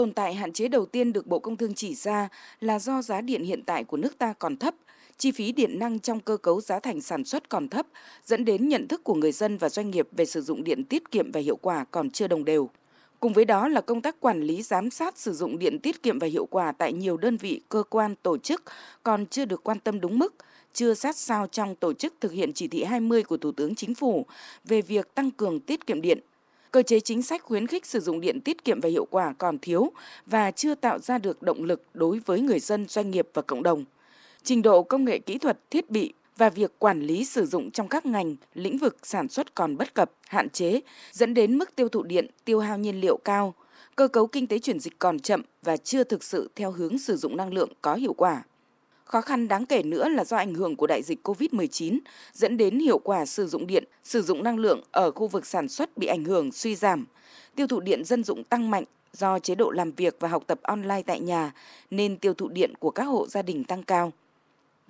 Tồn tại hạn chế đầu tiên được Bộ Công Thương chỉ ra là do giá điện hiện tại của nước ta còn thấp, chi phí điện năng trong cơ cấu giá thành sản xuất còn thấp, dẫn đến nhận thức của người dân và doanh nghiệp về sử dụng điện tiết kiệm và hiệu quả còn chưa đồng đều. Cùng với đó là công tác quản lý giám sát sử dụng điện tiết kiệm và hiệu quả tại nhiều đơn vị, cơ quan, tổ chức còn chưa được quan tâm đúng mức, chưa sát sao trong tổ chức thực hiện chỉ thị 20 của Thủ tướng Chính phủ về việc tăng cường tiết kiệm điện. Cơ chế chính sách khuyến khích sử dụng điện tiết kiệm và hiệu quả còn thiếu và chưa tạo ra được động lực đối với người dân, doanh nghiệp và cộng đồng. Trình độ công nghệ kỹ thuật, thiết bị và việc quản lý sử dụng trong các ngành, lĩnh vực sản xuất còn bất cập, hạn chế, dẫn đến mức tiêu thụ điện, tiêu hao nhiên liệu cao, cơ cấu kinh tế chuyển dịch còn chậm và chưa thực sự theo hướng sử dụng năng lượng có hiệu quả. Khó khăn đáng kể nữa là do ảnh hưởng của đại dịch COVID-19 dẫn đến hiệu quả sử dụng điện, sử dụng năng lượng ở khu vực sản xuất bị ảnh hưởng suy giảm. Tiêu thụ điện dân dụng tăng mạnh do chế độ làm việc và học tập online tại nhà nên tiêu thụ điện của các hộ gia đình tăng cao.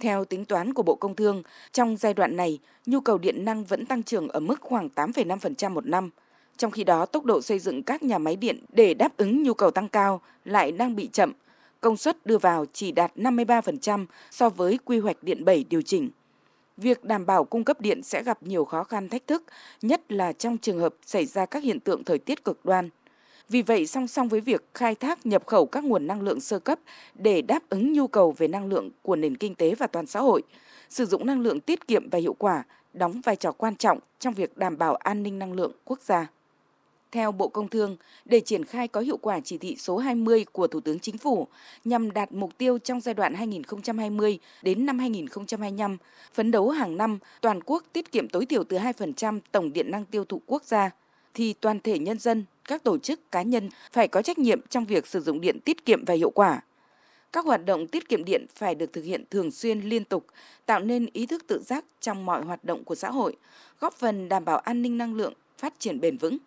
Theo tính toán của Bộ Công Thương, trong giai đoạn này, nhu cầu điện năng vẫn tăng trưởng ở mức khoảng 8,5% một năm. Trong khi đó, tốc độ xây dựng các nhà máy điện để đáp ứng nhu cầu tăng cao lại đang bị chậm, công suất đưa vào chỉ đạt 53% so với quy hoạch điện 7 điều chỉnh. Việc đảm bảo cung cấp điện sẽ gặp nhiều khó khăn thách thức, nhất là trong trường hợp xảy ra các hiện tượng thời tiết cực đoan. Vì vậy, song song với việc khai thác nhập khẩu các nguồn năng lượng sơ cấp để đáp ứng nhu cầu về năng lượng của nền kinh tế và toàn xã hội, sử dụng năng lượng tiết kiệm và hiệu quả đóng vai trò quan trọng trong việc đảm bảo an ninh năng lượng quốc gia. Theo Bộ Công Thương, để triển khai có hiệu quả chỉ thị số 20 của Thủ tướng Chính phủ nhằm đạt mục tiêu trong giai đoạn 2020 đến năm 2025, phấn đấu hàng năm toàn quốc tiết kiệm tối thiểu từ 2% tổng điện năng tiêu thụ quốc gia, thì toàn thể nhân dân, các tổ chức cá nhân phải có trách nhiệm trong việc sử dụng điện tiết kiệm và hiệu quả. Các hoạt động tiết kiệm điện phải được thực hiện thường xuyên liên tục, tạo nên ý thức tự giác trong mọi hoạt động của xã hội, góp phần đảm bảo an ninh năng lượng, phát triển bền vững.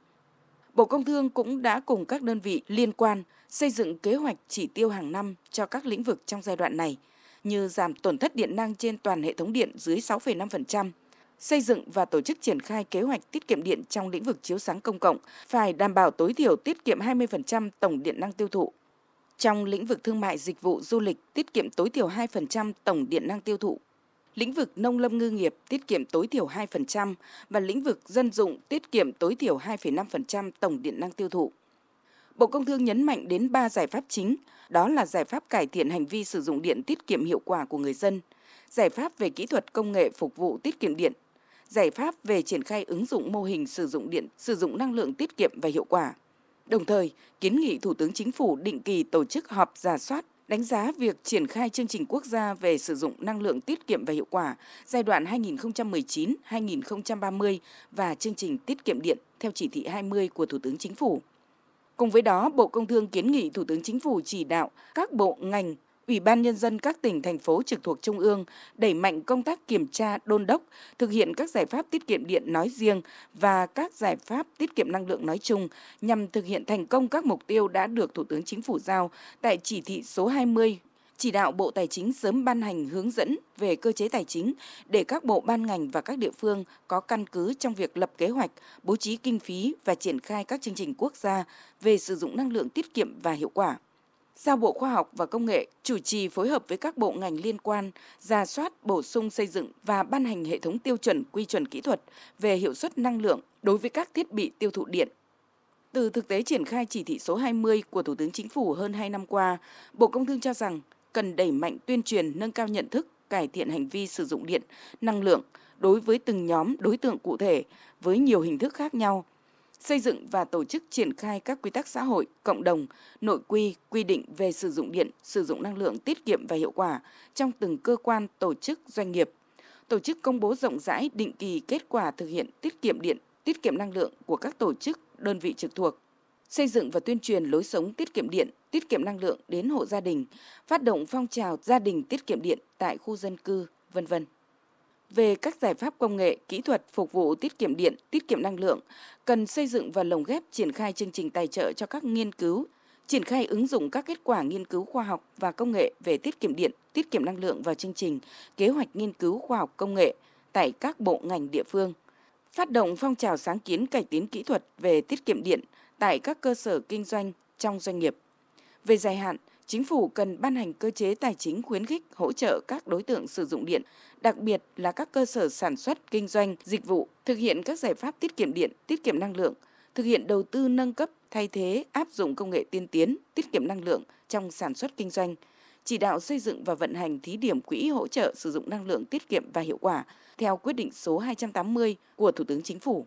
Bộ Công Thương cũng đã cùng các đơn vị liên quan xây dựng kế hoạch chỉ tiêu hàng năm cho các lĩnh vực trong giai đoạn này, như giảm tổn thất điện năng trên toàn hệ thống điện dưới 6,5%, xây dựng và tổ chức triển khai kế hoạch tiết kiệm điện trong lĩnh vực chiếu sáng công cộng phải đảm bảo tối thiểu tiết kiệm 20% tổng điện năng tiêu thụ. Trong lĩnh vực thương mại dịch vụ du lịch tiết kiệm tối thiểu 2% tổng điện năng tiêu thụ lĩnh vực nông lâm ngư nghiệp tiết kiệm tối thiểu 2% và lĩnh vực dân dụng tiết kiệm tối thiểu 2,5% tổng điện năng tiêu thụ. Bộ Công Thương nhấn mạnh đến 3 giải pháp chính, đó là giải pháp cải thiện hành vi sử dụng điện tiết kiệm hiệu quả của người dân, giải pháp về kỹ thuật công nghệ phục vụ tiết kiệm điện, giải pháp về triển khai ứng dụng mô hình sử dụng điện, sử dụng năng lượng tiết kiệm và hiệu quả. Đồng thời, kiến nghị Thủ tướng Chính phủ định kỳ tổ chức họp giả soát đánh giá việc triển khai chương trình quốc gia về sử dụng năng lượng tiết kiệm và hiệu quả giai đoạn 2019-2030 và chương trình tiết kiệm điện theo chỉ thị 20 của Thủ tướng Chính phủ. Cùng với đó, Bộ Công Thương kiến nghị Thủ tướng Chính phủ chỉ đạo các bộ ngành Ủy ban Nhân dân các tỉnh, thành phố trực thuộc Trung ương đẩy mạnh công tác kiểm tra, đôn đốc, thực hiện các giải pháp tiết kiệm điện nói riêng và các giải pháp tiết kiệm năng lượng nói chung nhằm thực hiện thành công các mục tiêu đã được Thủ tướng Chính phủ giao tại chỉ thị số 20 chỉ đạo Bộ Tài chính sớm ban hành hướng dẫn về cơ chế tài chính để các bộ ban ngành và các địa phương có căn cứ trong việc lập kế hoạch, bố trí kinh phí và triển khai các chương trình quốc gia về sử dụng năng lượng tiết kiệm và hiệu quả giao Bộ Khoa học và Công nghệ chủ trì phối hợp với các bộ ngành liên quan, ra soát, bổ sung xây dựng và ban hành hệ thống tiêu chuẩn quy chuẩn kỹ thuật về hiệu suất năng lượng đối với các thiết bị tiêu thụ điện. Từ thực tế triển khai chỉ thị số 20 của Thủ tướng Chính phủ hơn 2 năm qua, Bộ Công Thương cho rằng cần đẩy mạnh tuyên truyền nâng cao nhận thức, cải thiện hành vi sử dụng điện, năng lượng đối với từng nhóm đối tượng cụ thể với nhiều hình thức khác nhau – xây dựng và tổ chức triển khai các quy tắc xã hội, cộng đồng, nội quy, quy định về sử dụng điện, sử dụng năng lượng tiết kiệm và hiệu quả trong từng cơ quan, tổ chức, doanh nghiệp. Tổ chức công bố rộng rãi định kỳ kết quả thực hiện tiết kiệm điện, tiết kiệm năng lượng của các tổ chức, đơn vị trực thuộc. Xây dựng và tuyên truyền lối sống tiết kiệm điện, tiết kiệm năng lượng đến hộ gia đình, phát động phong trào gia đình tiết kiệm điện tại khu dân cư, vân vân về các giải pháp công nghệ, kỹ thuật phục vụ tiết kiệm điện, tiết kiệm năng lượng, cần xây dựng và lồng ghép triển khai chương trình tài trợ cho các nghiên cứu, triển khai ứng dụng các kết quả nghiên cứu khoa học và công nghệ về tiết kiệm điện, tiết kiệm năng lượng vào chương trình, kế hoạch nghiên cứu khoa học công nghệ tại các bộ ngành địa phương. Phát động phong trào sáng kiến cải tiến kỹ thuật về tiết kiệm điện tại các cơ sở kinh doanh trong doanh nghiệp Về dài hạn, chính phủ cần ban hành cơ chế tài chính khuyến khích hỗ trợ các đối tượng sử dụng điện, đặc biệt là các cơ sở sản xuất, kinh doanh, dịch vụ thực hiện các giải pháp tiết kiệm điện, tiết kiệm năng lượng, thực hiện đầu tư nâng cấp, thay thế, áp dụng công nghệ tiên tiến, tiết kiệm năng lượng trong sản xuất kinh doanh, chỉ đạo xây dựng và vận hành thí điểm quỹ hỗ trợ sử dụng năng lượng tiết kiệm và hiệu quả theo quyết định số 280 của Thủ tướng Chính phủ.